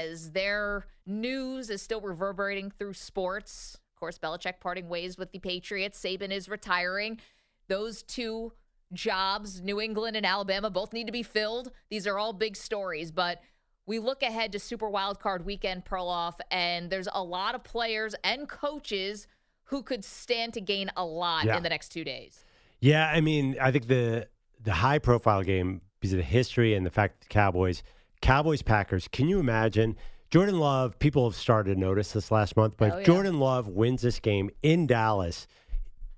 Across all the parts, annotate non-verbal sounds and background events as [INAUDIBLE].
As their news is still reverberating through sports, of course, Belichick parting ways with the Patriots. Saban is retiring. Those two jobs, New England and Alabama, both need to be filled. These are all big stories, but we look ahead to Super Wildcard Weekend, Perloff, and there's a lot of players and coaches who could stand to gain a lot Yeah. in the next two days. Yeah, I mean, I think the the high profile game because of the history and the fact that the Cowboys, Cowboys Packers. Can you imagine Jordan Love? People have started to notice this last month, but Oh, if yeah. Jordan Love wins this game in Dallas,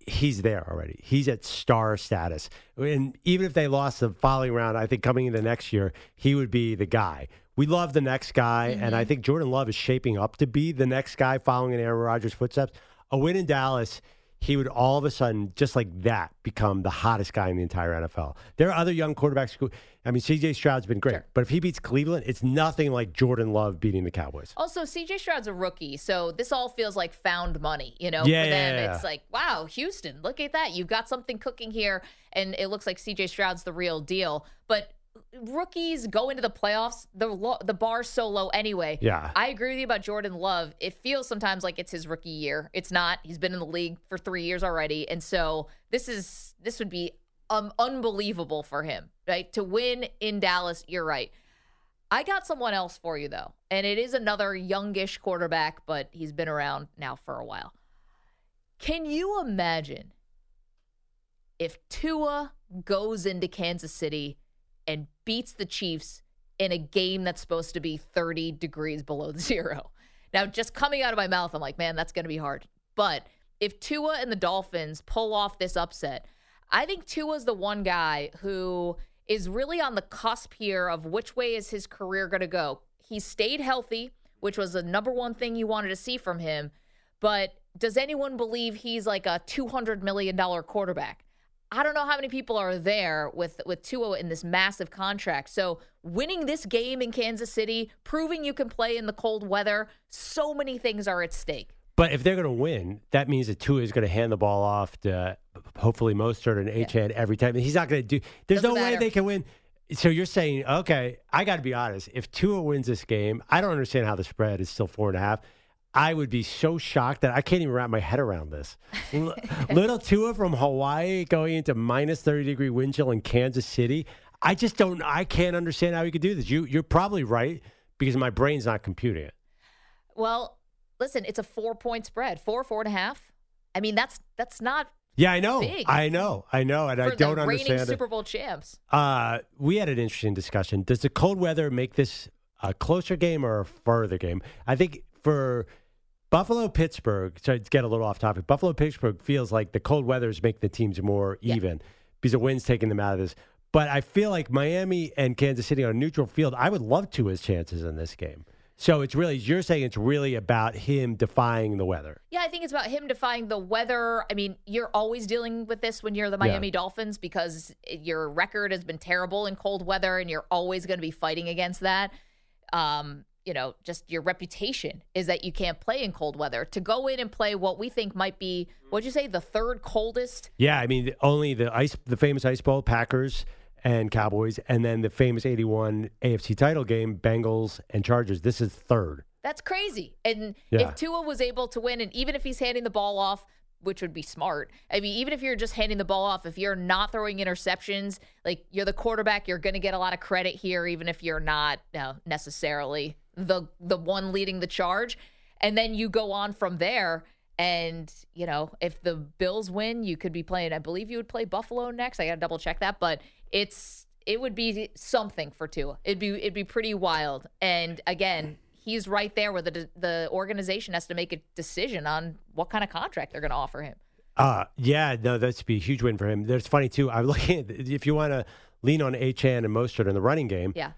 he's there already. He's at star status, and even if they lost the following round, I think coming into next year, he would be the guy. We love the next guy, and Mm-hmm. I think Jordan Love is shaping up to be the next guy following in Aaron Rodgers' footsteps. A win in Dallas, he would all of a sudden, just like that, become the hottest guy in the entire NFL. There are other young quarterbacks. Who, I mean, CJ Stroud's been great, but if he beats Cleveland, it's nothing like Jordan Love beating the Cowboys. Also, CJ Stroud's a rookie, so this all feels like found money. You know, Yeah, for them, yeah, yeah. it's like, wow, Houston, look at that. You've got something cooking here, and it looks like CJ Stroud's the real deal. But rookies go into the playoffs, the lo- the bar's so low anyway. Yeah. I agree with you about Jordan Love. It feels sometimes like it's his rookie year. It's not. He's been in the league for three years already, and so this is this would be um, unbelievable for him, right? To win in Dallas, you're right. I got someone else for you though, and it is another youngish quarterback, but he's been around now for a while. Can you imagine if Tua goes into Kansas City and beats the Chiefs in a game that's supposed to be 30 degrees below [LAUGHS] zero? Now, just coming out of my mouth, I'm like, man, that's going to be hard. But if Tua and the Dolphins pull off this upset, I think Tua's the one guy who is really on the cusp here of which way is his career going to go. He stayed healthy, which was the number one thing you wanted to see from him. But does anyone believe he's like a $200 million quarterback? I don't know how many people are there with with Tua in this massive contract. So winning this game in Kansas City, proving you can play in the cold weather, so many things are at stake. But if they're going to win, that means that Tua is going to hand the ball off to hopefully Mostert and H-Head every time. He's not going to do. There's Doesn't no way they can win. So you're saying, okay, I got to be honest. If Tua wins this game, I don't understand how the spread is still four and a half. I would be so shocked that I can't even wrap my head around this. L- [LAUGHS] Little Tua from Hawaii going into minus 30 degree wind chill in Kansas City. I just don't, I can't understand how he could do this. You, you're probably right because my brain's not computing it. Well, listen, it's a four point spread, four, four and a half. I mean, that's that's not Yeah, I know. Big. I know. I know. And I don't the understand. Super Bowl champs. Uh, we had an interesting discussion. Does the cold weather make this a closer game or a further game? I think for Buffalo Pittsburgh, so to get a little off topic, Buffalo Pittsburgh feels like the cold weathers make the teams more Yeah. even because the wind's taking them out of this. But I feel like Miami and Kansas City on a neutral field, I would love to his chances in this game. So it's really, you're saying it's really about him defying the weather. Yeah, I think it's about him defying the weather. I mean, you're always dealing with this when you're the Miami Dolphins because your record has been terrible in cold weather and you're always going to be fighting against that. Um, you know, just your reputation is that you can't play in cold weather. To go in and play what we think might be, what'd you say, the third coldest? Yeah, I mean, only the ice, the famous Ice Bowl, Packers and Cowboys, and then the famous '81 AFC title game, Bengals and Chargers. This is third. That's crazy. And Yeah. if Tua was able to win, and even if he's handing the ball off, which would be smart. I mean, even if you're just handing the ball off, if you're not throwing interceptions, like you're the quarterback, you're going to get a lot of credit here, even if you're not you know, necessarily the the one leading the charge. And then you go on from there. And you know, if the Bills win, you could be playing. I believe you would play Buffalo next. I got to double check that, but it's it would be something for Tua. It'd be it'd be pretty wild. And again, he's right there where the the organization has to make a decision on what kind of contract they're going to offer him. Uh yeah, no, that's be a huge win for him. There's funny too. I'm looking [LAUGHS] at if you want to lean on Achane and Mostert in the running game. Yeah.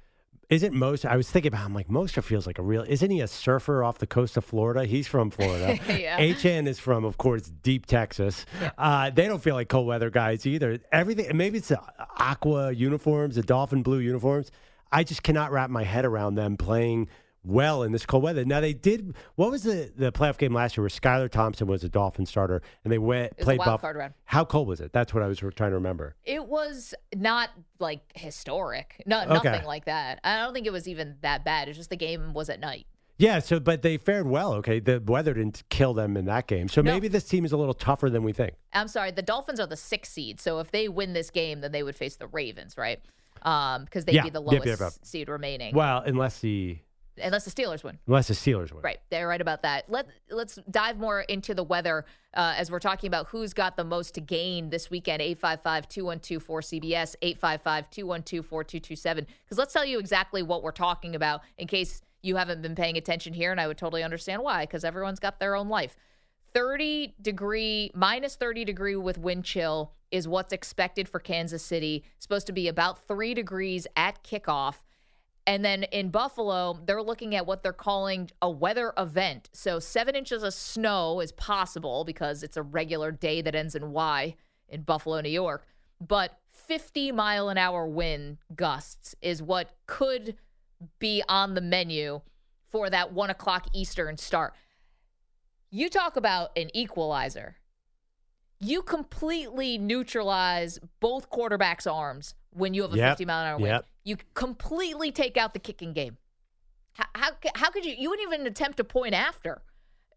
Isn't most? I was thinking about. I'm like Mostert feels like a real. Isn't he a surfer off the coast of Florida? He's from Florida. [LAUGHS] Yeah. HN is from, of course, deep Texas. Uh, they don't feel like cold weather guys either. Everything. Maybe it's the aqua uniforms, the dolphin blue uniforms. I just cannot wrap my head around them playing well in this cold weather. Now they did. What was the the playoff game last year where Skylar Thompson was a Dolphin starter and they went played wild Buff? card round. How cold was it? That's what I was trying to remember. It was not like historic, no, Okay. nothing like that. I don't think it was even that bad. It's just the game was at night. Yeah, so but they fared well. Okay, the weather didn't kill them in that game, so No. maybe this team is a little tougher than we think. I'm sorry, the Dolphins are the sixth seed, so if they win this game, then they would face the Ravens, right? Um, because they'd Yeah, be the yep, lowest yep, yep. seed remaining, Well, unless the unless the Steelers win. unless the Steelers win. Right, they're right about that. Let Let's dive more into the weather uh, as we're talking about who's got the most to gain this weekend. 855-212-4CBS, 855-212-4227. Because let's tell you exactly what we're talking about in case you haven't been paying attention here, and I would totally understand why, because everyone's got their own life. 30 degree, minus 30 degree with wind chill is what's expected for Kansas City. Supposed to be about three degrees at kickoff. And then in Buffalo, they're looking at what they're calling a weather event. So seven inches of snow is possible because it's a regular day that ends in Y in Buffalo, New York. But 50 mile an hour wind gusts is what could be on the menu for that one o'clock Eastern start. You talk about an equalizer. You completely neutralize both quarterbacks' arms when you have a Yep, 50 mile an hour wind. yep. You completely take out the kicking game. How, how, how could you? You wouldn't even attempt to point after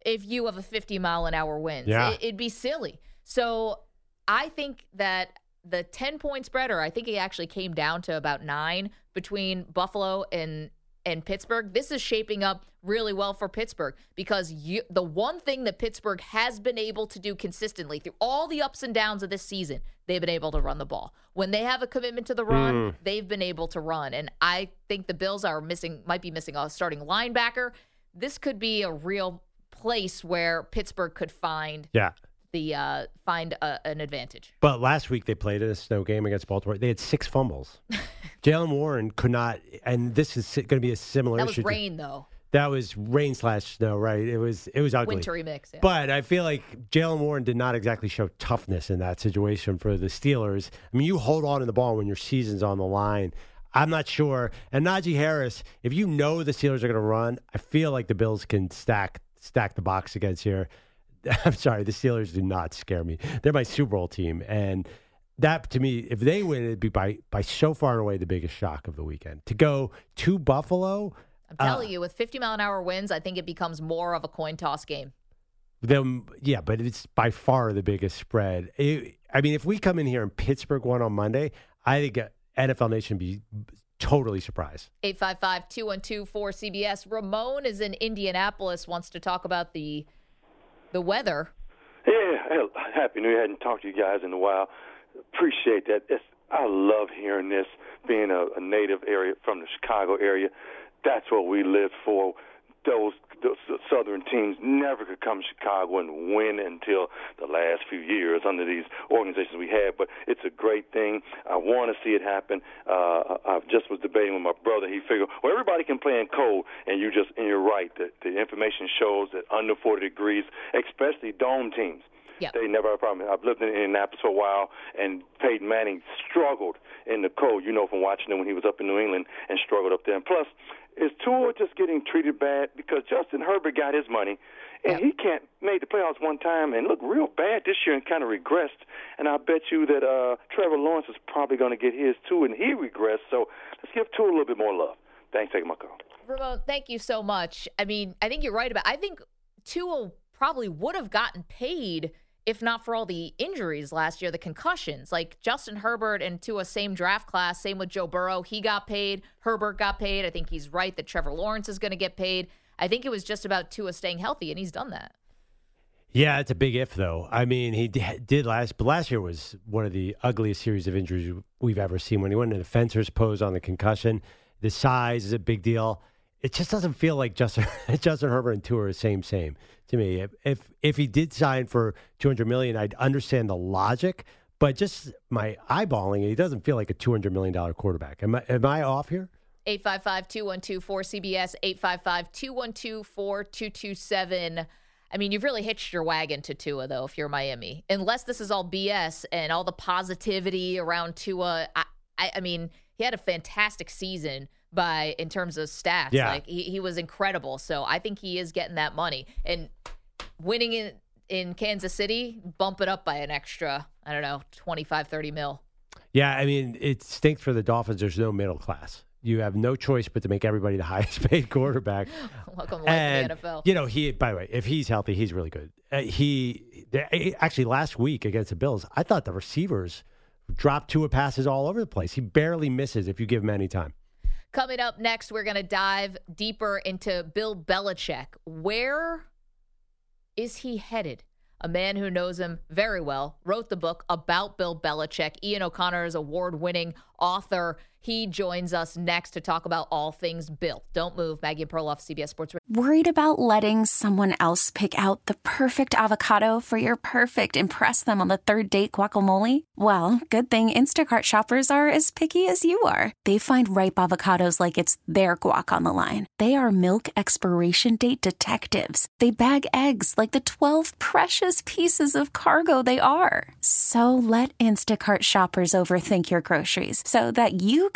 if you have a 50 mile an hour wind. Yeah. It, it'd be silly. So I think that the 10 point spread, or I think it actually came down to about nine between Buffalo and and Pittsburgh. This is shaping up really well for Pittsburgh because you, the one thing that Pittsburgh has been able to do consistently through all the ups and downs of this season, they've been able to run the ball. When they have a commitment to the run, hmm. they've been able to run. And I think the Bills are missing, might be missing a starting linebacker. This could be a real place where Pittsburgh could find Yeah. The uh, find a, an advantage. But last week they played a snow game against Baltimore. They had six fumbles. [LAUGHS] Jaylen Warren could not, and this is going to be a similar That was issue. to- rain though, That was rain slash snow, right? It was it was ugly. wintry mix. yeah. But I feel like Jaylen Warren did not exactly show toughness in that situation for the Steelers. I mean, you hold on to the ball when your season's on the line. I'm not sure. And Najee Harris, if you know the Steelers are going to run, I feel like the Bills can stack stack the box against here. [LAUGHS] I'm sorry, the Steelers do not scare me. They're my Super Bowl team, and that to me, if they win, it'd be by by so far and away the biggest shock of the weekend. To go to Buffalo, I'm telling you, with 50 mile an hour winds, I think it becomes more of a coin toss game. Them, yeah, but it's by far the biggest spread. It- I mean, if we come in here and Pittsburgh won on Monday, I think uh, NFL Nation would be totally surprised. 855 212 4CBS. Ramon is in Indianapolis, wants to talk about the the weather. Yeah, happy New Year. I hadn't talked to you guys in a while. Appreciate that. It's, I love hearing this. Being a, a native area from the Chicago area, that's what we live for. Those, those southern teams never could come to Chicago and win until the last few years under these organizations we had. But it's a great thing. I want to see it happen. Uh, I just was debating with my brother. He figured, well, everybody can play in cold, and you just and you're right. The, the information shows that under 40 degrees, especially dome teams. Yep. They never had a problem. I've lived in Indianapolis for a while, and Peyton Manning struggled in the cold. You know from watching him when he was up in New England and struggled up there. And plus, is Tua just getting treated bad because Justin Herbert got his money, and Yep. he can't made the playoffs one time and look real bad this year and kind of regressed. And I bet you that uh, Trevor Lawrence is probably going to get his too, and he regressed. So let's give Tua a little bit more love. Thanks for taking my call. Ramon, thank you so much. I mean, I think you're right about I think Tua probably would have gotten paid if not for all the injuries last year, the concussions. Like Justin Herbert and Tua, same draft class. Same with Joe Burrow. He got paid. Herbert got paid. I think he's right that Trevor Lawrence is going to get paid. I think it was just about Tua staying healthy, and he's done that. Yeah, it's a big if, though. I mean, he did last, but last year was one of the ugliest series of injuries we've ever seen. When he went in the fencer's pose on the concussion, the size is a big deal. It just doesn't feel like Justin [LAUGHS] Justin Herbert and Tua are the same same to me. If, if if he did sign for two hundred million, I'd understand the logic, but just my eyeballing it, he doesn't feel like a two hundred million dollar quarterback. Am I am I off here? 855 212 4CBS, 855 212 4227. I mean, you've really hitched your wagon to Tua, though, if you're Miami. Unless this is all BS and all the positivity around Tua. I, I, I mean, he had a fantastic season by in terms of stats. Yeah. Like he, he was incredible. So I think he is getting that money. And winning in, in Kansas City, bump it up by an extra, I don't know, 25, 30 mil. Yeah, I mean, it stinks for the Dolphins. There's no middle class. You have no choice but to make everybody the [LAUGHS] highest paid quarterback. [LAUGHS] Welcome to and the NFL. you know, he. By the way, if he's healthy, he's really good. Uh, he they- actually last week against the Bills, I thought the receivers dropped two passes all over the place. He barely misses if you give him any time. Coming up next, we're going to dive deeper into Bill Belichick. Where is he headed? A man who knows him very well wrote the book about Bill Belichick. Ian O'Connor is award winning author. He joins us next to talk about all things Bill. Don't move. Maggie and Perloff, CBS Sports. Worried about letting someone else pick out the perfect avocado for your perfect impress them on the third date guacamole? Well, good thing Instacart shoppers are as picky as you are. They find ripe avocados like it's their guac on the line. They are milk expiration date detectives. They bag eggs like the 12 precious pieces of cargo they are. So let Instacart shoppers overthink your groceries so that you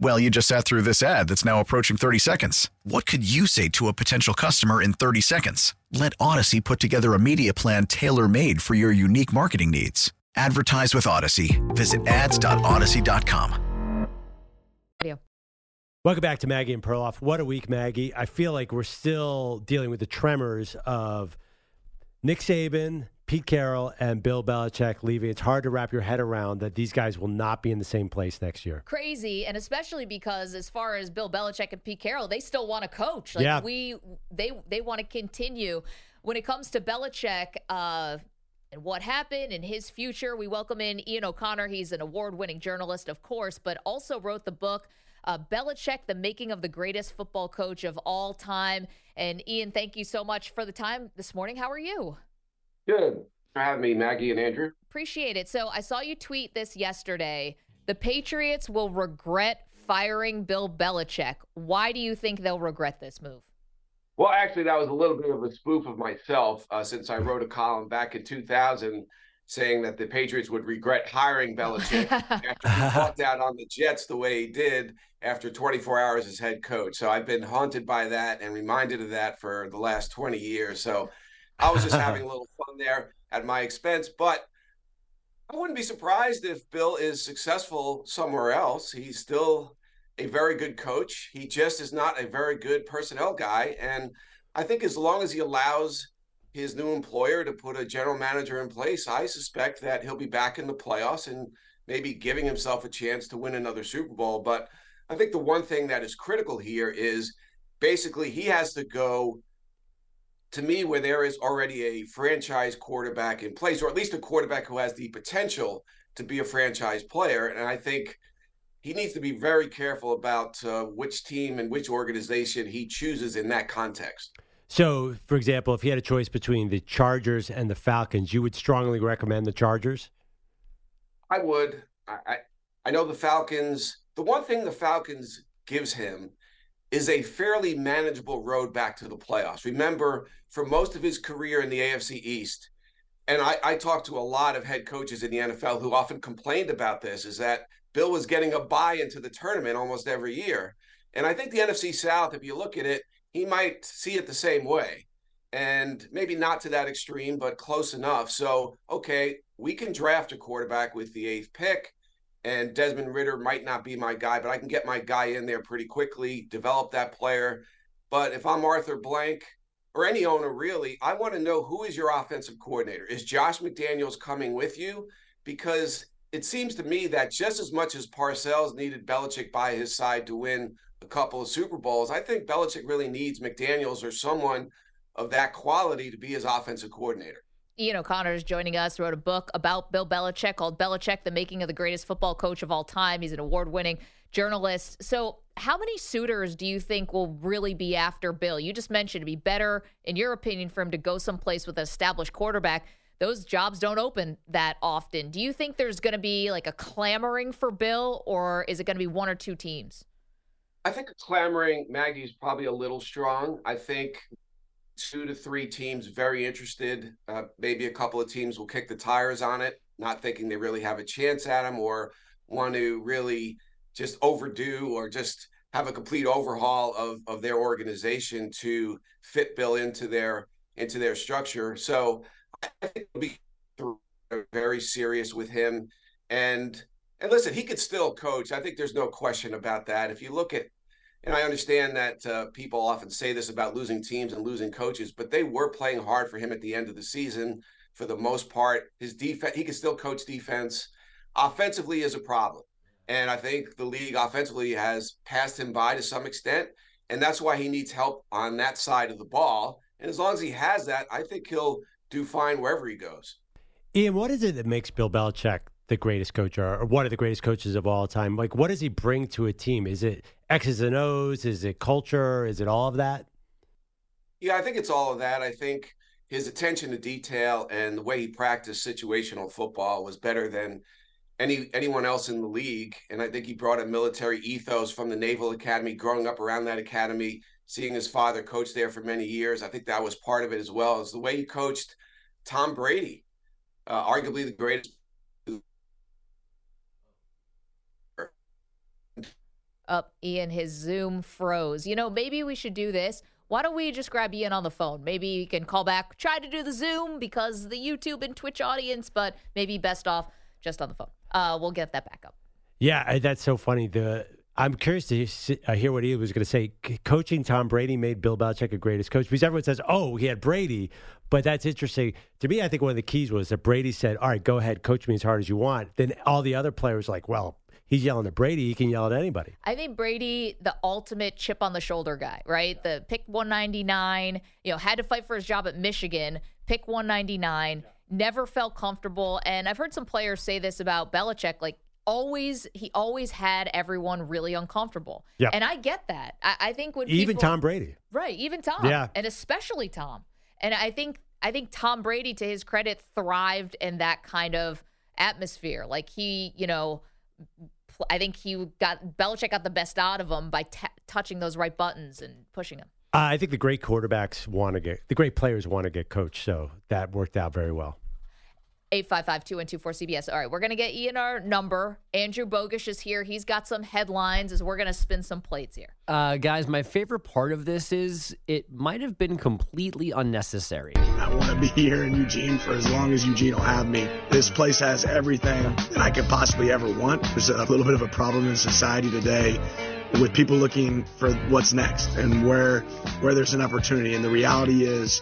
Well, you just sat through this ad that's now approaching 30 seconds. What could you say to a potential customer in 30 seconds? Let Odyssey put together a media plan tailor made for your unique marketing needs. Advertise with Odyssey. Visit ads.odyssey.com. Welcome back to Maggie and Perloff. What a week, Maggie. I feel like we're still dealing with the tremors of Nick Saban, Pete Carroll, and Bill Belichick leaving. It's hard to wrap your head around that these guys will not be in the same place next year. Crazy, and especially because as far as Bill Belichick and Pete Carroll, they still want to coach. Like Yeah. we, they, they want to continue. When it comes to Belichick, uh, and what happened in his future. We welcome in Ian O'Connor. He's an award winning journalist, of course, but also wrote the book, uh, Belichick, the making of the greatest football coach of all time. And Ian, thank you so much for the time this morning. How are you? Good for having me, Maggie and Andrew. Appreciate it. So I saw you tweet this yesterday. The Patriots will regret firing Bill Belichick. Why do you think they'll regret this move? Well, actually, that was a little bit of a spoof of myself uh, since I wrote a column back in 2000 saying that the Patriots would regret hiring Belichick [LAUGHS] after he walked out on the Jets the way he did after 24 hours as head coach. So I've been haunted by that and reminded of that for the last 20 years. So I was just having a [LAUGHS] little fun there at my expense. But I wouldn't be surprised if Bill is successful somewhere else. He's still a very good coach. He just is not a very good personnel guy. And I think as long as he allows his new employer to put a general manager in place, I suspect that he'll be back in the playoffs and maybe giving himself a chance to win another Super Bowl. But I think the one thing that is critical here is basically he has to go to me where there is already a franchise quarterback in place, or at least a quarterback who has the potential to be a franchise player. And I think he needs to be very careful about uh, which team and which organization he chooses in that context. So, for example, if he had a choice between the Chargers and the Falcons, you would strongly recommend the Chargers? I would. I, I, I know the Falcons. The one thing the Falcons gives him is a fairly manageable road back to the playoffs. Remember, for most of his career in the AFC East, and I, I talked to a lot of head coaches in the NFL who often complained about this, is that Bill was getting a buy into the tournament almost every year. And I think the NFC South, if you look at it, he might see it the same way. And maybe not to that extreme, but close enough. So, okay, we can draft a quarterback with the eighth pick, and Desmond Ridder might not be my guy, but I can get my guy in there pretty quickly, develop that player. But if I'm Arthur Blank or any owner, really, I want to know who is your offensive coordinator? Is Josh McDaniels coming with you? Because it seems to me that just as much as Parcells needed Belichick by his side to win a couple of Super Bowls, I think Belichick really needs McDaniels or someone of that quality to be his offensive coordinator. Ian O'Connor is joining us, wrote a book about Bill Belichick called Belichick, the Making of the Greatest Football Coach of All Time. He's an award winning journalist. So, how many suitors do you think will really be after Bill? You just mentioned it'd be better, in your opinion, for him to go someplace with an established quarterback those jobs don't open that often. Do you think there's going to be like a clamoring for Bill, or is it going to be one or two teams? I think clamoring, Maggie's probably a little strong. I think two to three teams very interested. Uh, maybe a couple of teams will kick the tires on it, not thinking they really have a chance at him or want to really just overdo or just have a complete overhaul of, of their organization to fit Bill into their into their structure. So I think will be very serious with him. And and listen, he could still coach. I think there's no question about that. If you look at, and I understand that uh, people often say this about losing teams and losing coaches, but they were playing hard for him at the end of the season for the most part. His defense, he could still coach defense. Offensively is a problem. And I think the league offensively has passed him by to some extent. And that's why he needs help on that side of the ball. And as long as he has that, I think he'll do fine wherever he goes. Ian, what is it that makes Bill Belichick the greatest coach or, one of the greatest coaches of all time? Like, what does he bring to a team? Is it X's and O's? Is it culture? Is it all of that? Yeah, I think it's all of that. I think his attention to detail and the way he practiced situational football was better than any anyone else in the league. And I think he brought a military ethos from the Naval Academy, growing up around that academy, seeing his father coach there for many years. I think that was part of it as well. Is the way he coached Tom Brady, uh, arguably the greatest. Up, Ian, his Zoom froze. You know, maybe we should do this. Why don't we just grab Ian on the phone? Maybe you can call back, try to do the Zoom because the YouTube and Twitch audience, but maybe best off just on the phone. Uh, we'll get that back up. Yeah, that's so funny. The I'm curious to uh, hear what he was going to say. coaching Tom Brady made Bill Belichick a greatest coach because everyone says, "Oh, he had Brady," but that's interesting to me. I think one of the keys was that Brady said, "All right, go ahead, coach me as hard as you want." Then all the other players like, "Well, he's yelling at Brady. He can yell at anybody." I think Brady, the ultimate chip on the shoulder guy, right? The pick 199. You know, had to fight for his job at Michigan. Pick 199. Never felt comfortable, and I've heard some players say this about Belichick, like always he always had everyone really uncomfortable. Yeah. And I get that. I, I think when even people, Tom Brady. Right, even Tom. Yeah. And especially Tom. And I think I think Tom Brady, to his credit, thrived in that kind of atmosphere. Like he, you know, I think he got Belichick got the best out of him by t- touching those right buttons and pushing him. Uh, I think the great quarterbacks want to get the great players want to get coached, so that worked out very well. 855-2124-CBS. All right, we're going to get Ian our number. Andrew Bogusch is here. He's got some headlines as we're going to spin some plates here. Uh, guys, my favorite part of this is it might have been completely unnecessary. I want to be here in Eugene for as long as Eugene will have me. This place has everything that I could possibly ever want. There's a little bit of a problem in society today with people looking for what's next and where where there's an opportunity and the reality is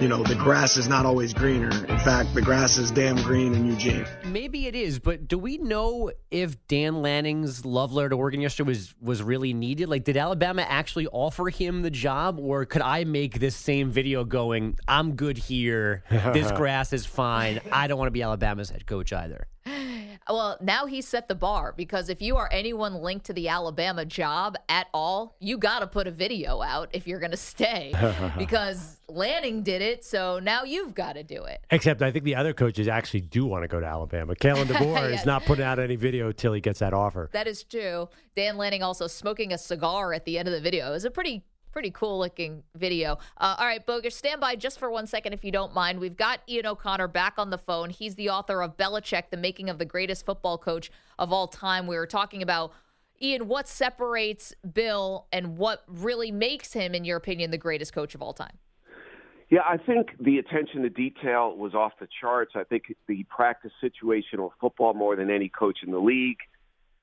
you know, the grass is not always greener. In fact, the grass is damn green in Eugene. Maybe it is, but do we know if Dan Lanning's love letter to Oregon yesterday was was really needed? Like, did Alabama actually offer him the job, or could I make this same video going, "I'm good here. This [LAUGHS] grass is fine. I don't want to be Alabama's head coach either." [LAUGHS] Well, now he set the bar because if you are anyone linked to the Alabama job at all, you got to put a video out if you're going to stay [LAUGHS] because Lanning did it. So now you've got to do it. Except I think the other coaches actually do want to go to Alabama. Kalen [LAUGHS] DeBoer yeah. is not putting out any video until he gets that offer. That is true. Dan Lanning also smoking a cigar at the end of the video. It was a pretty pretty cool looking video. Uh, all right, Bogus, stand by just for one second if you don't mind. We've got Ian O'Connor back on the phone. He's the author of Belichick, the making of the greatest football coach of all time. We were talking about Ian, what separates Bill and what really makes him, in your opinion, the greatest coach of all time? Yeah, I think the attention to detail was off the charts. I think the practice situational football more than any coach in the league.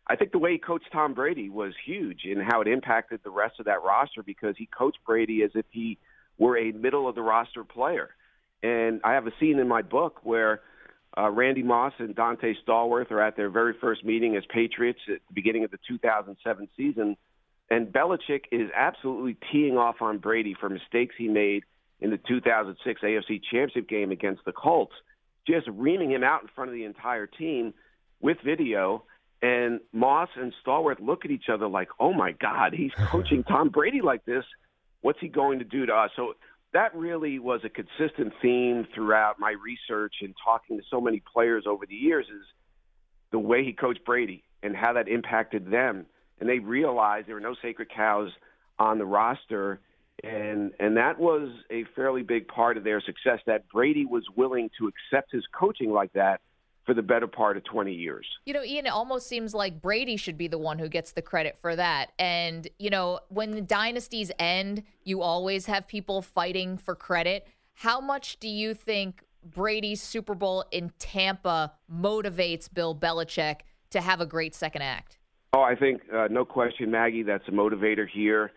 I think the way he coached Tom Brady was huge in how it impacted the rest of that roster because he coached Brady as if he were a middle of the roster player. And I have a scene in my book where uh, Randy Moss and Dante Stallworth are at their very first meeting as Patriots at the beginning of the 2007 season. And Belichick is absolutely teeing off on Brady for mistakes he made in the 2006 AFC Championship game against the Colts, just reaming him out in front of the entire team with video. And Moss and Stallworth look at each other like, oh my God, he's [LAUGHS] coaching Tom Brady like this. What's he going to do to us? So that really was a consistent theme throughout my research and talking to so many players over the years is the way he coached Brady and how that impacted them. And they realized there were no sacred cows on the roster and and that was a fairly big part of their success that Brady was willing to accept his coaching like that for the better part of 20 years. You know, Ian, it almost seems like Brady should be the one who gets the credit for that. And, you know, when the dynasties end, you always have people fighting for credit. How much do you think Brady's Super Bowl in Tampa motivates Bill Belichick to have a great second act? Oh, I think uh, no question, Maggie, that's a motivator here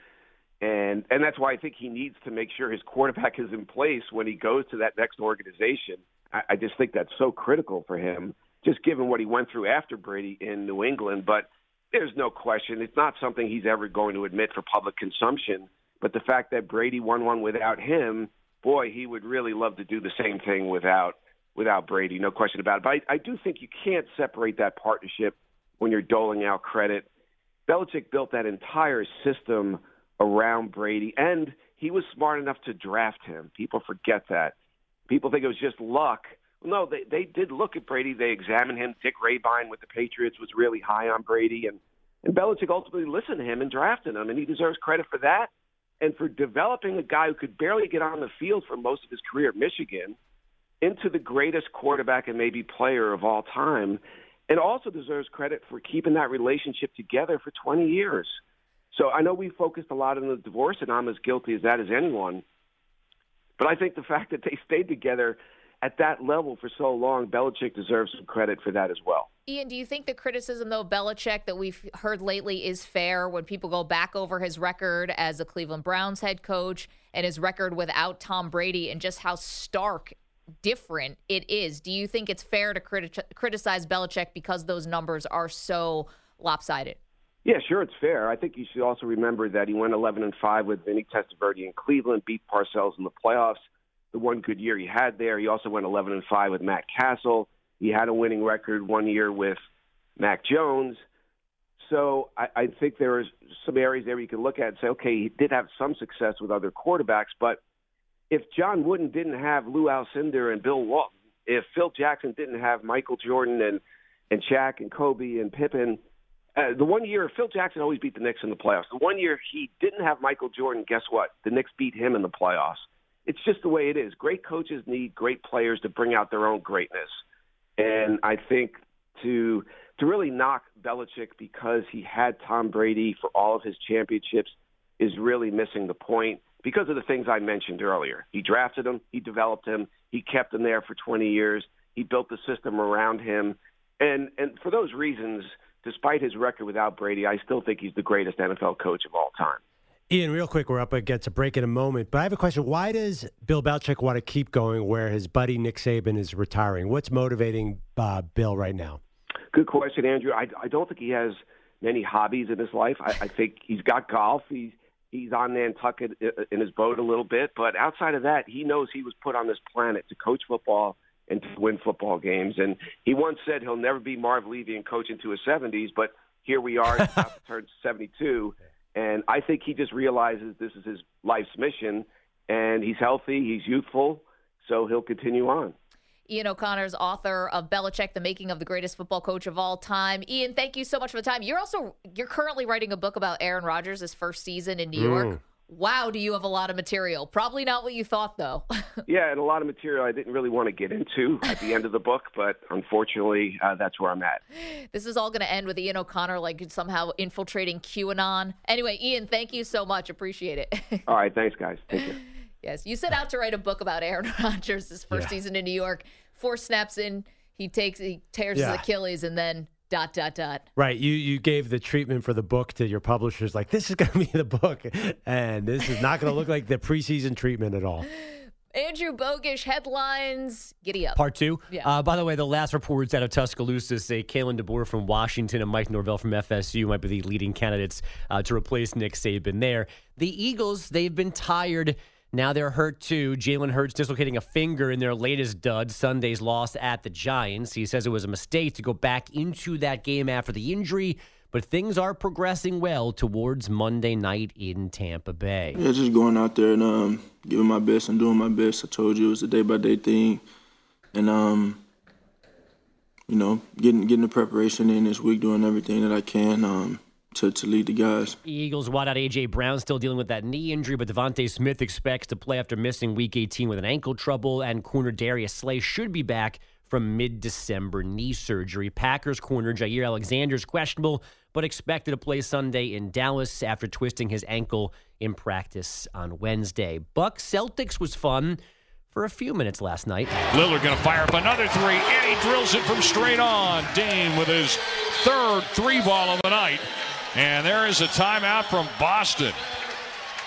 and and that's why I think he needs to make sure his quarterback is in place when he goes to that next organization. I, I just think that's so critical for him, just given what he went through after Brady in New England. But there's no question it's not something he's ever going to admit for public consumption. But the fact that Brady won one without him, boy, he would really love to do the same thing without without Brady, no question about it. But I, I do think you can't separate that partnership when you're doling out credit. Belichick built that entire system around Brady, and he was smart enough to draft him. People forget that. People think it was just luck. no, they they did look at Brady. They examined him. Dick Rehbein with the Patriots was really high on Brady, and and Belichick ultimately listened to him and drafted him, and he deserves credit for that and for developing a guy who could barely get on the field for most of his career at Michigan into the greatest quarterback and maybe player of all time, and also deserves credit for keeping that relationship together for 20 years. So I know we focused a lot on the divorce, and I'm as guilty as that as anyone. But I think the fact that they stayed together at that level for so long, Belichick deserves some credit for that as well. Ian, do you think the criticism, though, Belichick that we've heard lately is fair when people go back over his record as a Cleveland Browns head coach and his record without Tom Brady and just how stark different it is? Do you think it's fair to criti- criticize Belichick because those numbers are so lopsided? Yeah, sure, it's fair. I think you should also remember that he went 11 and 5 with Vinny Testaverde in Cleveland, beat Parcells in the playoffs. The one good year he had there. He also went 11 and 5 with Matt Cassel. He had a winning record one year with Mac Jones. So I, I think there are some areas there you can look at and say, okay, he did have some success with other quarterbacks, but if John Wooden didn't have Lou Alcindor and Bill Walton, if Phil Jackson didn't have Michael Jordan and and Shaq and Kobe and Pippen – uh, the one year Phil Jackson always beat the Knicks in the playoffs. The one year he didn't have Michael Jordan, guess what? The Knicks beat him in the playoffs. It's just the way it is. Great coaches need great players to bring out their own greatness. And I think to to really knock Belichick because he had Tom Brady for all of his championships is really missing the point because of the things I mentioned earlier. He drafted him, he developed him, he kept him there for 20 years, he built the system around him. And and for those reasons, despite his record without Brady, I still think he's the greatest NFL coach of all time. Ian, real quick, we're up against a break in a moment, but I have a question. Why does Bill Belichick want to keep going where his buddy Nick Saban is retiring? What's motivating uh, Bill right now? Good question, Andrew. I, I don't think he has many hobbies in his life. I, I think he's got golf. He's he's on Nantucket in his boat a little bit, but outside of that, he knows he was put on this planet to coach football and to win football games. And he once said he'll never be Marv Levy and coach into his 70s, but here we are, about to [LAUGHS] 72. And I think he just realizes this is his life's mission, and he's healthy, he's youthful, so he'll continue on. Ian O'Connor's author of Belichick, the making of the greatest football coach of all time. Ian, thank you so much for the time. You're also you're currently writing a book about Aaron Rodgers' his first season in New York. Mm. Wow, do you have a lot of material? Probably not what you thought, though. [LAUGHS] yeah, and a lot of material I didn't really want to get into at the end of the book, but unfortunately, uh, that's where I'm at. this is all going to end with Ian O'Connor like somehow infiltrating QAnon. Anyway, Ian, thank you so much. Appreciate it. [LAUGHS] all right, thanks, guys. Take care. yes, you set out to write a book about Aaron [LAUGHS] Rodgers' his first Yeah. season in New York. Four snaps in, he takes, he tears Yeah. his Achilles, and then dot dot dot. Right. You you gave the treatment for the book to your publishers, like this is going [LAUGHS] to be the book, and this is not going to look like the preseason treatment at all. Andrew Bogusch headlines. Giddy up. Part two. Yeah. Uh, by the way, the last reports out of Tuscaloosa say Kalen DeBoer from Washington and Mike Norvell from FSU might be the leading candidates uh, to replace Nick Saban there. The Eagles, they've been tired. Now they're hurt too. Jalen Hurts dislocating a finger in their latest dud, Sunday's loss at the Giants. He says it was a mistake to go back into that game after the injury, but things are progressing well towards Monday night in Tampa Bay. Yeah, just going out there and um, giving my best and doing my best. I told you it was a day by day thing, and um, you know, getting getting the preparation in this week, doing everything that I can um, to to lead the guys. Eagles wideout A.J. Brown still dealing with that knee injury, but DeVonta Smith expects to play after missing Week 18 with an ankle trouble, and corner Darius Slay should be back from mid-December knee surgery. Packers corner Jaire Alexander is questionable, but expected to play Sunday in Dallas after twisting his ankle in practice on Wednesday. Buck Celtics was fun for a few minutes last night. Lillard going to fire up another three, and he drills it from straight on. Dame with his third three ball of the night. And there is a timeout from Boston.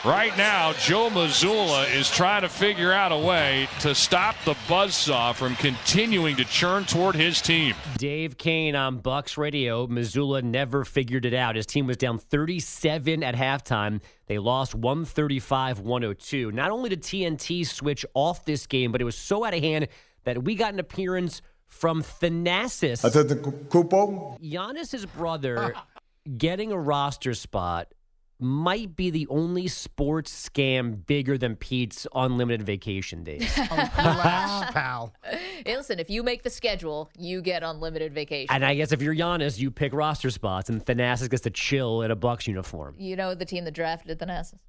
Right now, Joe Mazzulla is trying to figure out a way to stop the buzzsaw from continuing to churn toward his team. Dave Koehn on Bucks Radio. Mazzulla never figured it out. His team was down 37 at halftime. They lost 135 102. Not only did TNT switch off this game, but it was so out of hand that we got an appearance from Thanasis. I said the Kupo? Giannis's brother [LAUGHS] getting a roster spot might be the only sports scam bigger than Pete's unlimited vacation days. [LAUGHS] [LAUGHS] pal. [LAUGHS] Hey, listen, if you make the schedule, you get unlimited vacation. And I guess if you're Giannis, you pick roster spots, and Thanasis gets to chill in a Bucks uniform. you know the team that drafted Thanasis. Nassus.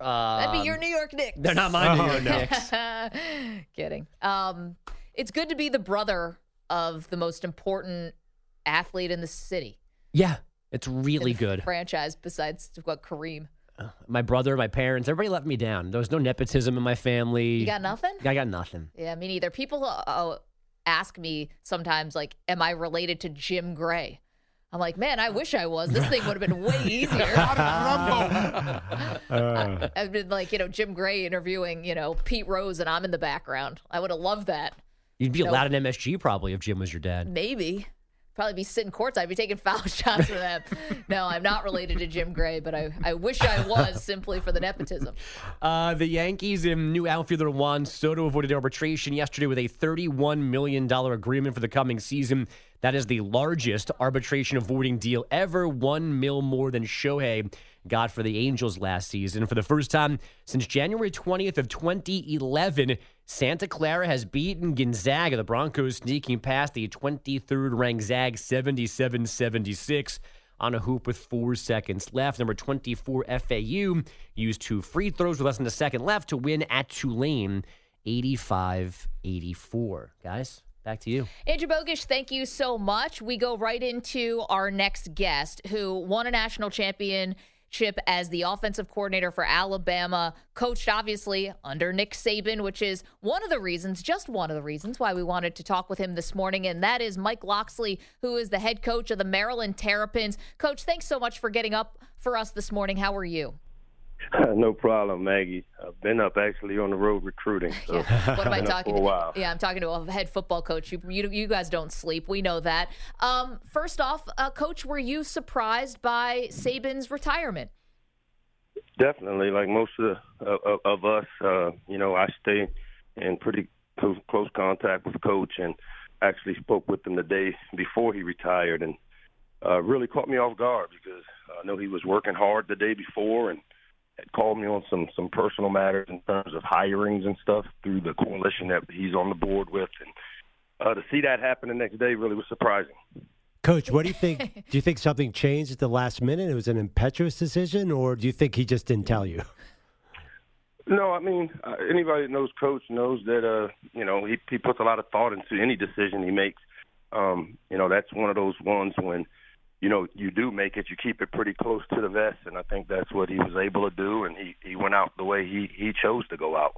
Uh, That'd be your New York Knicks. They're not my New Oh, York no. Knicks. Kidding. Um, it's good to be the brother of the most important athlete in the city. Yeah, it's really good. Franchise besides what Kareem. My brother, my parents, everybody let me down. There was no nepotism in my family. You got nothing? I got nothing. Yeah, me neither. People uh, uh, ask me sometimes, like, "Am I related to Jim Gray?" I'm like, man, I wish I was. This thing would have been way [LAUGHS] easier. [LAUGHS] [LAUGHS] Uh, I've been like, you know, Jim Gray interviewing, you know, Pete Rose, and I'm in the background. I would have loved that. You'd be Nope. allowed in MSG probably if Jim was your dad. Maybe. Probably be sitting courts. I'd be taking foul [LAUGHS] shots for them. no, I'm not related to Jim Gray, but I, I wish I was simply for the nepotism. [LAUGHS] Uh, the Yankees and new outfielder Juan Soto avoided arbitration yesterday with a $31 million agreement for the coming season. That is the largest arbitration avoiding deal ever, one mil more than Shohei got for the Angels last season. For the first time since January 20th of 2011, Santa Clara has beaten Gonzaga, the Broncos sneaking past the 23rd ranked Zag 77-76 on a hoop with four seconds left. Number 24 FAU used two free throws with less than a second left to win at Tulane 85-84. Guys, back to you. Andrew Bogusch, thank you so much. We go right into our next guest who won a national championship as the offensive coordinator for Alabama, coached obviously under Nick Saban, which is one of the reasons, just one of the reasons why we wanted to talk with him this morning. And that is Mike Locksley, who is the head coach of the Maryland Terrapins. Coach, thanks so much for getting up for us this morning. How are you? [LAUGHS] no problem, Maggie. I've been up actually on the road recruiting. So [LAUGHS] What am I talking to? Yeah, I'm talking to a head football coach. You, you, you guys don't sleep. We know that. Um, first off, uh, coach, were you surprised by Saban's retirement? Definitely, like most of, the, of, of us, uh, you know, I stay in pretty close, close contact with Coach, and actually spoke with him the day before he retired, and uh, really caught me off guard because I know he was working hard the day before, and called me on some some personal matters in terms of hirings and stuff through the coalition that he's on the board with, and uh, to see that happen the next day really was surprising. Coach, what do you think? [LAUGHS] do you think something changed at the last minute? It was an impetuous decision, or do you think he just didn't tell you? No, I mean uh, anybody that knows Coach knows that uh, you know he he puts a lot of thought into any decision he makes. Um, you know that's one of those ones when you know you do make it, you keep it pretty close to the vest, and I think that's what he was able to do, and he he went out the way he he chose to go out.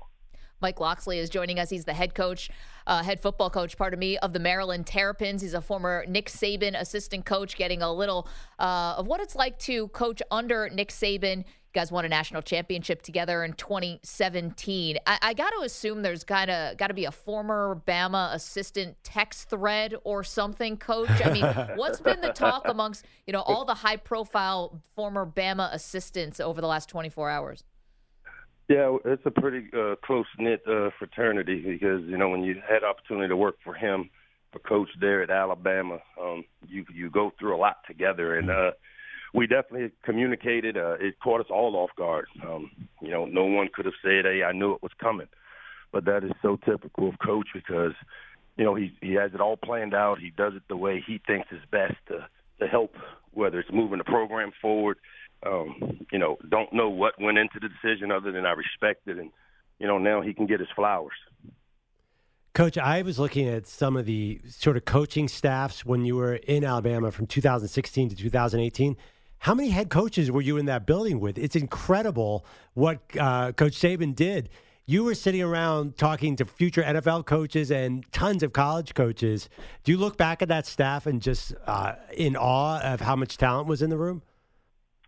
Mike Locksley is joining us. He's the head coach, uh, head football coach, pardon me, of the Maryland Terrapins. He's a former Nick Saban assistant coach, getting a little uh, of what it's like to coach under Nick Saban. Guys won a national championship together in 2017. I, I got to assume there's got to got to be a former Bama assistant text thread or something, Coach. I mean, [LAUGHS] what's been the talk amongst you know all the high profile former Bama assistants over the last 24 hours? Yeah, it's a pretty uh, close knit uh, fraternity because you know when you had opportunity to work for him, for coach there at Alabama, um, you you go through a lot together, and uh, we definitely communicated. Uh, it caught us all off guard. Um, you know, no one could have said, "Hey, I knew it was coming," but that is so typical of coach because you know he he has it all planned out. He does it the way he thinks is best to to help, whether it's moving the program forward um, you know, don't know what went into the decision other than I respect it. And, you know, now he can get his flowers. Coach, I was looking at some of the sort of coaching staffs when you were in Alabama from 2016 to 2018. How many head coaches were you in that building with? It's incredible what uh, Coach Saban did. You were sitting around talking to future NFL coaches and tons of college coaches. Do you look back at that staff and just uh, in awe of how much talent was in the room?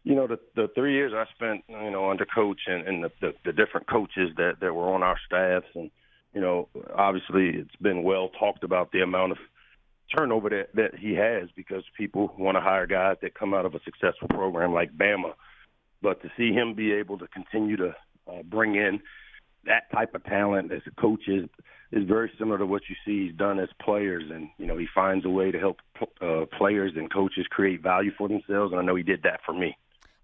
you know the the three years I spent you know under coach and, and the, the the different coaches that that were on our staffs and you know obviously it's been well talked about the amount of turnover that that he has because people want to hire guys that come out of a successful program like Bama. But to see him be able to continue to uh, bring in that type of talent as a coach is is very similar to what you see he's done as players. And you know he finds a way to help uh, players and coaches create value for themselves. And I know he did that for me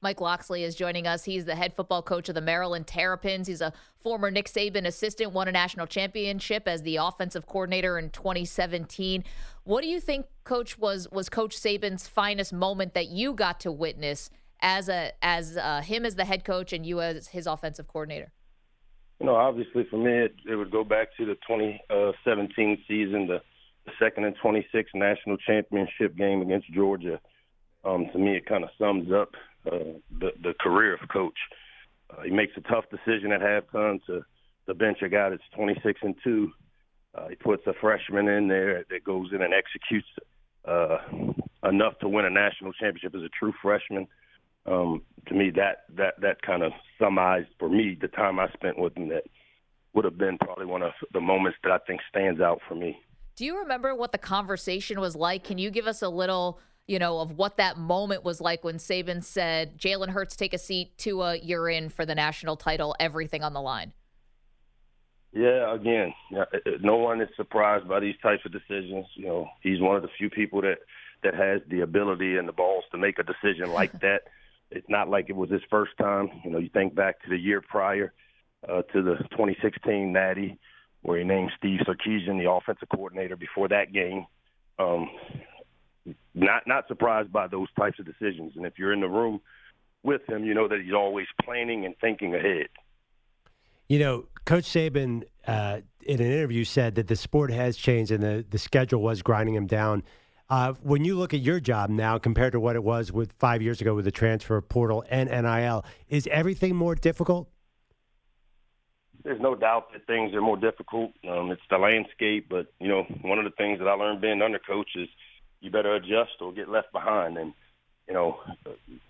Mike Locksley is joining us. He's the head football coach of the Maryland Terrapins. He's a former Nick Saban assistant, won a national championship as the offensive coordinator in 2017. What do you think, Coach, was was Coach Saban's finest moment that you got to witness as a as uh, him as the head coach and you as his offensive coordinator? You know, obviously for me, it, it would go back to the 2017 season, the, the second and 26 national championship game against Georgia. Um, to me, it kind of sums up uh, the the career of coach. Uh, he makes a tough decision at halftime to to bench a guy that's 26 and two. Uh, he puts a freshman in there that goes in and executes uh, enough to win a national championship as a true freshman. Um, to me, that that that kind of summarized for me the time I spent with him. That would have been probably one of the moments that I think stands out for me. Do you remember what the conversation was like? Can you give us a little? You know, of what that moment was like when Saban said, Jalen Hurts, take a seat, Tua, you're in for the national title, everything on the line? Yeah, again, no one is surprised by these types of decisions. You know, he's one of the few people that that has the ability and the balls to make a decision [LAUGHS] like that. It's not like it was his first time. You know, you think back to the year prior uh, to the 2016 Natty, where he named Steve Sarkisian the offensive coordinator before that game. Um, not not surprised by those types of decisions. And if you're in the room with him, you know that he's always planning and thinking ahead. You know, Coach Saban uh, in an interview said that the sport has changed and the, the schedule was grinding him down. Uh, when you look at your job now compared to what it was with five years ago with the transfer portal and NIL, is everything more difficult? There's no doubt that things are more difficult. Um, it's the landscape, but you know, one of the things that I learned being under coach is – you better adjust or get left behind. And you know,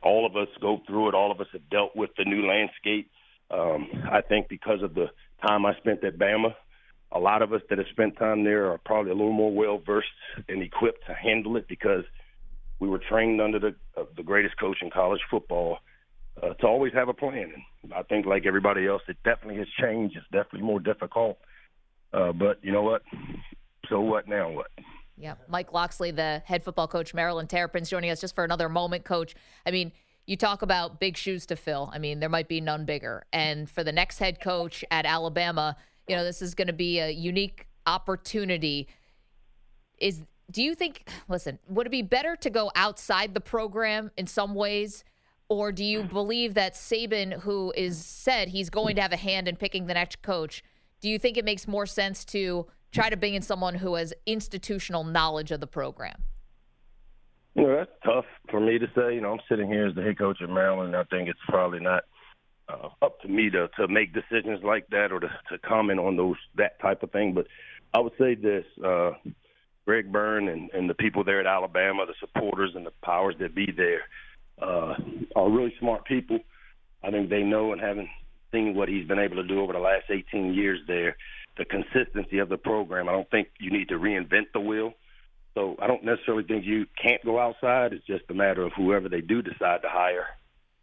all of us go through it. All of us have dealt with the new landscape. Um, I think because of the time I spent at Bama, a lot of us that have spent time there are probably a little more well versed and equipped to handle it because we were trained under the uh, the greatest coach in college football uh, to always have a plan. And I think, like everybody else, it definitely has changed. It's definitely more difficult. Uh, but you know what? So what now? What? Yeah. Mike Locksley, the head football coach, Maryland Terrapins, joining us just for another moment, coach. I mean, you talk about big shoes to fill. I mean, there might be none bigger. And for the next head coach at Alabama, you know, this is going to be a unique opportunity. Is do you think listen, would it be better to go outside the program in some ways Or do you believe that Saban, who is said he's going to have a hand in picking the next coach, do you think it makes more sense to try to bring in someone who has institutional knowledge of the program? You know, that's tough for me to say. You know, I'm sitting here as the head coach at Maryland, and I think it's probably not uh, up to me to to make decisions like that or to, to comment on those that type of thing. But I would say this: uh, Greg Byrne and, and the people there at Alabama, the supporters and the powers that be there, uh, are really smart people. I think they know and having seen what he's been able to do over the last 18 years there, the consistency of the program. I don't think you need to reinvent the wheel. So I don't necessarily think you can't go outside. It's just a matter of whoever they do decide to hire,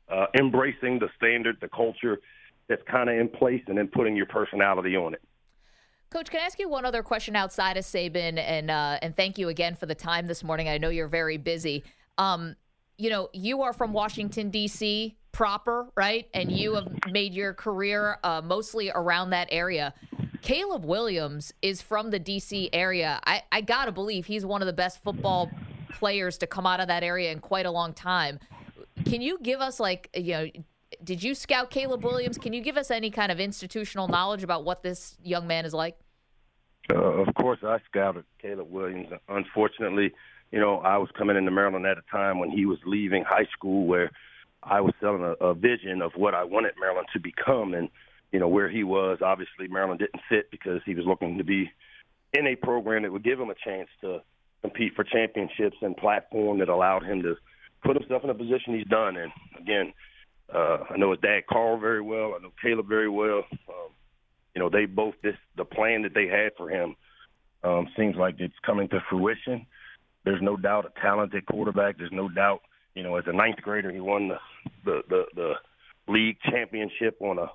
uh, embracing the standard, the culture that's kind of in place, and then putting your personality on it. Coach, can I ask you one other question outside of Saban? And uh, and thank you again for the time this morning. I know you're very busy. Um, you know, you are from Washington D.C. proper, right? And you have made your career uh, mostly around that area. Caleb Williams is from the DC area. I, I got to believe he's one of the best football players to come out of that area in quite a long time. Can you give us, like, you know, did you scout Caleb Williams? Can you give us any kind of institutional knowledge about what this young man is like? Uh, of course, I scouted Caleb Williams. Unfortunately, you know, I was coming into Maryland at a time when he was leaving high school where I was selling a, a vision of what I wanted Maryland to become. And you know, where he was. Obviously, Maryland didn't fit because he was looking to be in a program that would give him a chance to compete for championships and platform that allowed him to put himself in a position he's done. And again, uh, I know his dad Carl very well. I know Caleb very well. Um, you know, they both this the plan that they had for him um, seems like it's coming to fruition. There's no doubt a talented quarterback. There's no doubt, you know, as a ninth grader, he won the the the, the league championship on a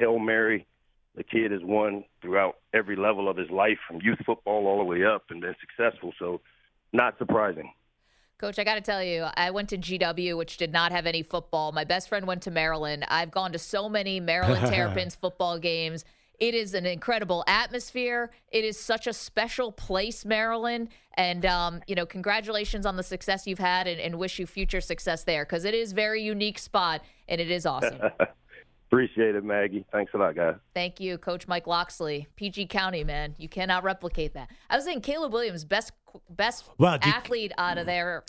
Hail Mary. The kid has won throughout every level of his life, from youth football all the way up, and been successful. So, not surprising. Coach, I got to tell you, I went to GW, which did not have any football. My best friend went to Maryland. I've gone to so many Maryland [LAUGHS] Terrapins football games. It is an incredible atmosphere. It is such a special place, Maryland. And, um, you know, congratulations on the success you've had and, and wish you future success there because it is very unique spot and it is awesome. [LAUGHS] Appreciate it, Maggie. Thanks a lot, guys. Thank you, Coach Mike Locksley, PG County, man. You cannot replicate that. I was saying Caleb Williams, best best well, athlete you, out of there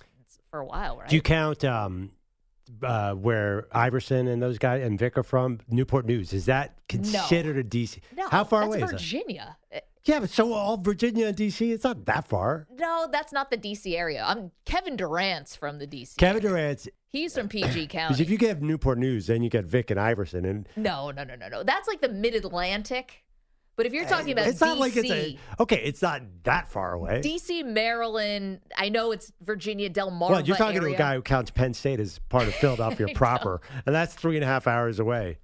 for a while, right? Do you count um, uh, where Iverson and those guys and Vick are from? Newport News. Is that considered no. a DC? No, How far away is Virginia. Yeah, but so all Virginia and DC, it's not that far. No, that's not the DC area. I'm Kevin Durant's from the DC. Kevin area. Durant's He's from PG [CLEARS THROAT] County. Because if you get Newport News, then you get Vick and Iverson, and no, no, no, no, no. That's like the Mid Atlantic. But if you're talking about it's DC, not like it's a, okay. It's not that far away. DC, Maryland. I know it's Virginia Del Mar. Well, you're talking area. to a guy who counts Penn State as part of Philadelphia [LAUGHS] proper, and that's three and a half hours away.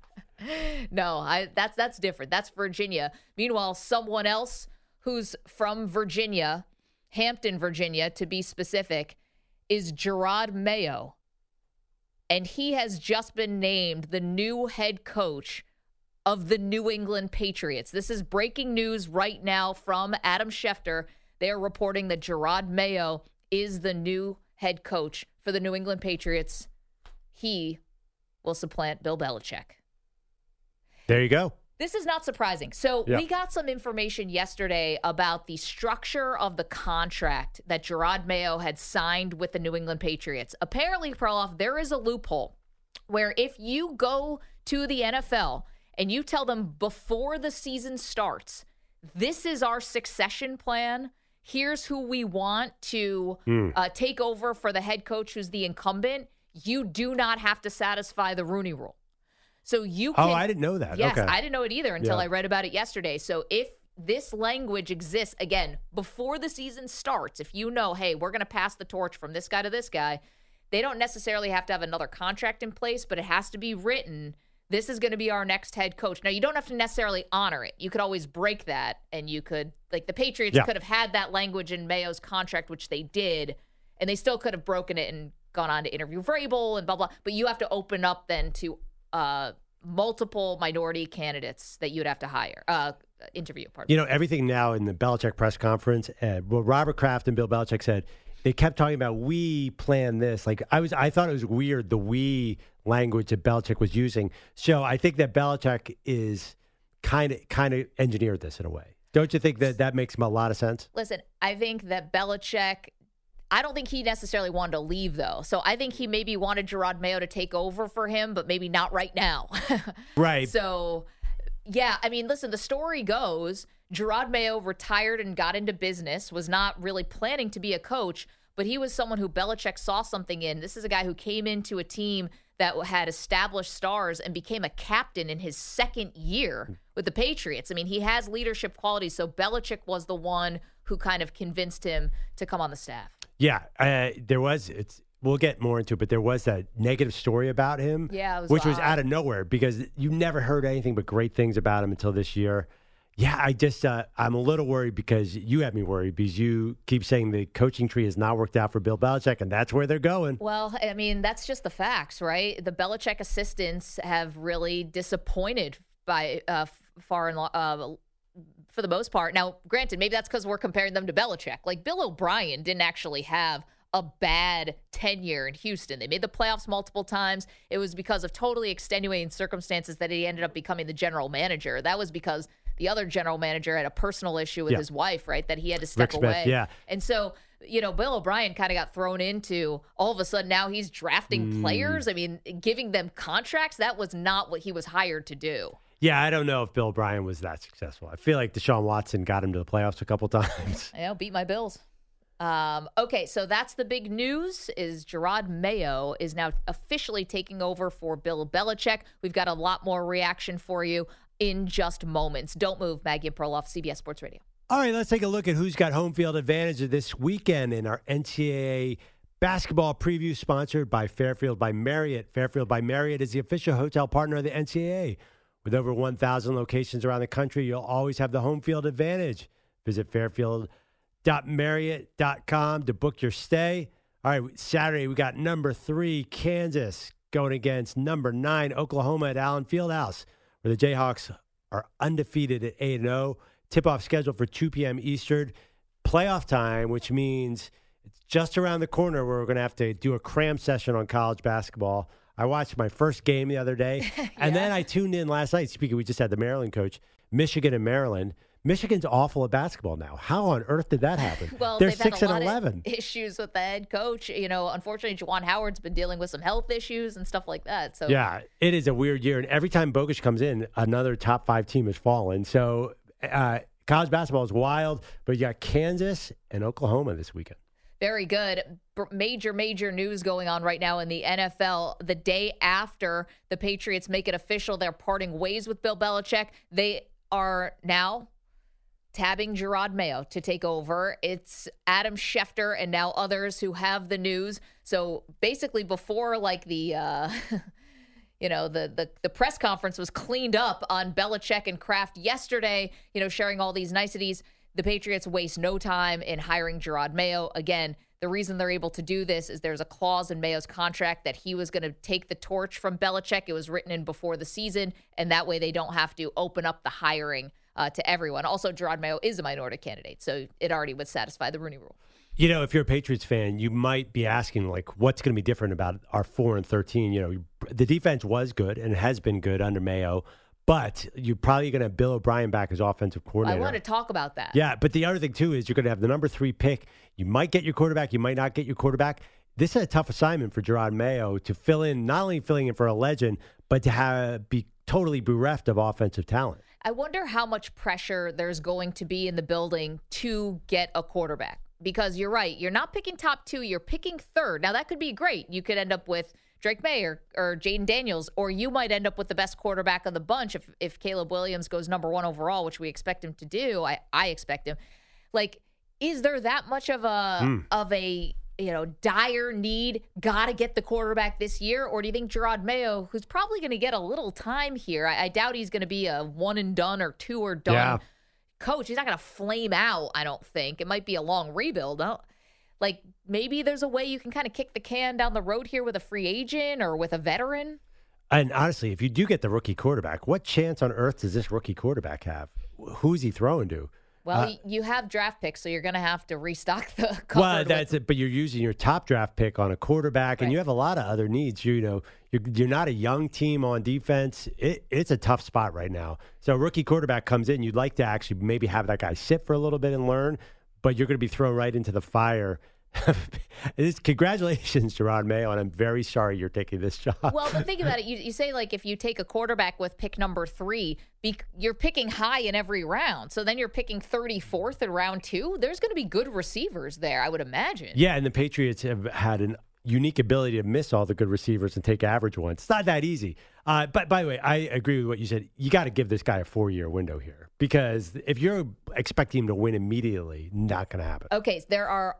No, I that's that's different. That's Virginia. Meanwhile, someone else who's from Virginia, Hampton, Virginia, to be specific, is Jerod Mayo and he has just been named the new head coach of the New England Patriots. This is breaking news right now from Adam Schefter. They are reporting that Jerod Mayo is the new head coach for the New England Patriots. He will supplant Bill Belichick. There you go. This is not surprising. So yeah. we got some information yesterday about the structure of the contract that Jerod Mayo had signed with the New England Patriots. Apparently, Perloff, there is a loophole where if you go to the NFL and you tell them before the season starts, this is our succession plan. Here's who we want to mm. uh, take over for the head coach who's the incumbent. You do not have to satisfy the Rooney rule. So you oh, can, Oh, I didn't know that. Yes, okay. I didn't know it either until yeah. I read about it yesterday. So if this language exists again before the season starts, if you know, hey, we're going to pass the torch from this guy to this guy, they don't necessarily have to have another contract in place, but it has to be written. This is going to be our next head coach. Now, you don't have to necessarily honor it. You could always break that, and you could, like the Patriots yeah. could have had that language in Mayo's contract, which they did, and they still could have broken it and gone on to interview Vrabel and blah, blah. But you have to open up then to uh, multiple minority candidates that you'd have to hire, uh, interview. Pardon. You know, everything now in the Belichick press conference, uh, what Robert Kraft and Bill Belichick said, they kept talking about we plan this. Like I was, I thought it was weird the we language that Belichick was using. So I think that Belichick is kind of kind of engineered this in a way. Don't you think that that makes a lot of sense? Listen, I think that Belichick. I don't think he necessarily wanted to leave though. So I think he maybe wanted Jerod Mayo to take over for him, but maybe not right now. [LAUGHS] Right. So, yeah, I mean, listen, the story goes Jerod Mayo retired and got into business, was not really planning to be a coach, but he was someone who Belichick saw something in. This is a guy who came into a team that had established stars and became a captain in his second year with the Patriots. I mean, he has leadership qualities, so Belichick was the one who kind of convinced him to come on the staff. Yeah, uh, there was. It's we'll get more into it, but there was that negative story about him. Yeah, was which was out of nowhere because you never heard anything but great things about him until this year. Yeah, I just uh, I'm a little worried because you have me worried because you keep saying the coaching tree has not worked out for Bill Belichick, and that's where they're going. Well, I mean, that's just the facts, right? The Belichick assistants have really disappointed by uh, far and uh, for the most part. Now, granted, maybe that's because we're comparing them to Belichick. Like Bill O'Brien didn't actually have a bad tenure in Houston. They made the playoffs multiple times. It was because of totally extenuating circumstances that he ended up becoming the general manager. That was because the other general manager had a personal issue with Yeah. his wife, right? That he had to step Rick Smith, away. yeah. And so, you know, Bill O'Brien kind of got thrown into all of a sudden now he's drafting Mm. players. I mean, giving them contracts. That was not what he was hired to do. Yeah, I don't know if Bill O'Brien was that successful. I feel like Deshaun Watson got him to the playoffs a couple [LAUGHS] times. Know, beat my Bills. Um, okay, so that's the big news is Jerod Mayo is now officially taking over for Bill Belichick. We've got a lot more reaction for you in just moments. Don't move, Maggie and Perloff, CBS Sports Radio. All right, let's take a look at who's got home field advantage this weekend in our NCAA basketball preview sponsored by Fairfield by Marriott. Fairfield by Marriott is the official hotel partner of the NCAA. With over 1,000 locations around the country, you'll always have the home field advantage. Visit fairfield.marriott.com to book your stay. All right, Saturday we got number three, Kansas, going against number nine, Oklahoma at Allen Fieldhouse, where the Jayhawks are undefeated at 8 0. Tip off scheduled for 2 p.m. Eastern. Playoff time, which means it's just around the corner where we're going to have to do a cram session on college basketball. I watched my first game the other day, [LAUGHS] and then I tuned in last night. Speaking, we just had the Maryland coach, Michigan and Maryland. Michigan's awful at basketball now. How on earth did that happen? [LAUGHS] Well, They're six had a and lot eleven. Of [LAUGHS] issues with the head coach. You know, unfortunately, Juwan Howard's been dealing with some health issues and stuff like that. So Yeah, it is a weird year, and every time Bogusch comes in, another top five team has fallen. So uh, college basketball is wild, but you got Kansas and Oklahoma this weekend. Very good. Major, major news going on right now in the NFL. The day after the Patriots make it official, they're parting ways with Bill Belichick. They are now tabbing Jerod Mayo to take over. It's Adam Schefter and now others who have the news. So basically, before like the. Uh, [LAUGHS] you know the, the the press conference was cleaned up on Belichick and Kraft yesterday. You know, sharing all these niceties. The Patriots waste no time in hiring Jerod Mayo. Again, the reason they're able to do this is there's a clause in Mayo's contract that he was going to take the torch from Belichick. It was written in before the season, and that way they don't have to open up the hiring uh, to everyone. Also, Jerod Mayo is a minority candidate, so it already would satisfy the Rooney Rule. You know, if you're a Patriots fan, you might be asking, like, what's going to be different about our four and thirteen? You know, the defense was good and has been good under Mayo, but you're probably going to have Bill O'Brien back as offensive coordinator. I want to talk about that. Yeah, but the other thing too is you're going to have the number three pick. You might get your quarterback. You might not get your quarterback. This is a tough assignment for Jerod Mayo to fill in, not only filling in for a legend, but to have be totally bereft of offensive talent. I wonder how much pressure there's going to be in the building to get a quarterback. Because you're right, you're not picking top two, you're picking third. Now that could be great. You could end up with Drake Maye or, or Jayden Daniels, or you might end up with the best quarterback of the bunch if if Caleb Williams goes number one overall, which we expect him to do. I, I expect him. Like, is there that much of a Hmm. of a you know dire need? Got to get the quarterback this year, or do you think Jerod Mayo, who's probably going to get a little time here, I, I doubt he's going to be a one and done or two or done Yeah. coach. He's not going to flame out. I don't think it might be a long rebuild. I like maybe there's a way you can kind of kick the can down the road here with a free agent or with a veteran. And honestly, if you do get the rookie quarterback, what chance on earth does this rookie quarterback have? Who's he throwing to? Well, Uh, you have draft picks, so you're going to have to restock the. [LAUGHS] Well, with- that's it. But you're using your top draft pick on a quarterback, and you have a lot of other needs. You know, you're, you're not a young team on defense. It, it's a tough spot right now. So a rookie quarterback comes in. You'd like to actually maybe have that guy sit for a little bit and learn, but you're going to be thrown right into the fire. [LAUGHS] Congratulations, Jerod Mayo, and I'm very sorry you're taking this job. well, but think about it. [LAUGHS] You, you say like if you take a quarterback with pick number three, be, you're picking high in every round. So then you're picking 34th in round two. There's going to be good receivers there, I would imagine. Yeah, and the Patriots have had an unique ability to miss all the good receivers and take average ones. It's not that easy. Uh, but by the way, I agree with what you said. You got to give this guy a four year window here because if you're expecting him to win immediately, not going to happen. Okay, so there are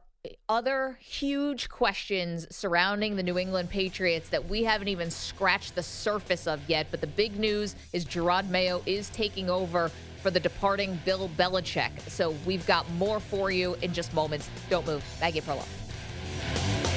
other huge questions surrounding the New England Patriots that we haven't even scratched the surface of yet. But the big news is Jerod Mayo is taking over for the departing Bill Belichick. So we've got more for you in just moments. Don't move. Maggie Perloff.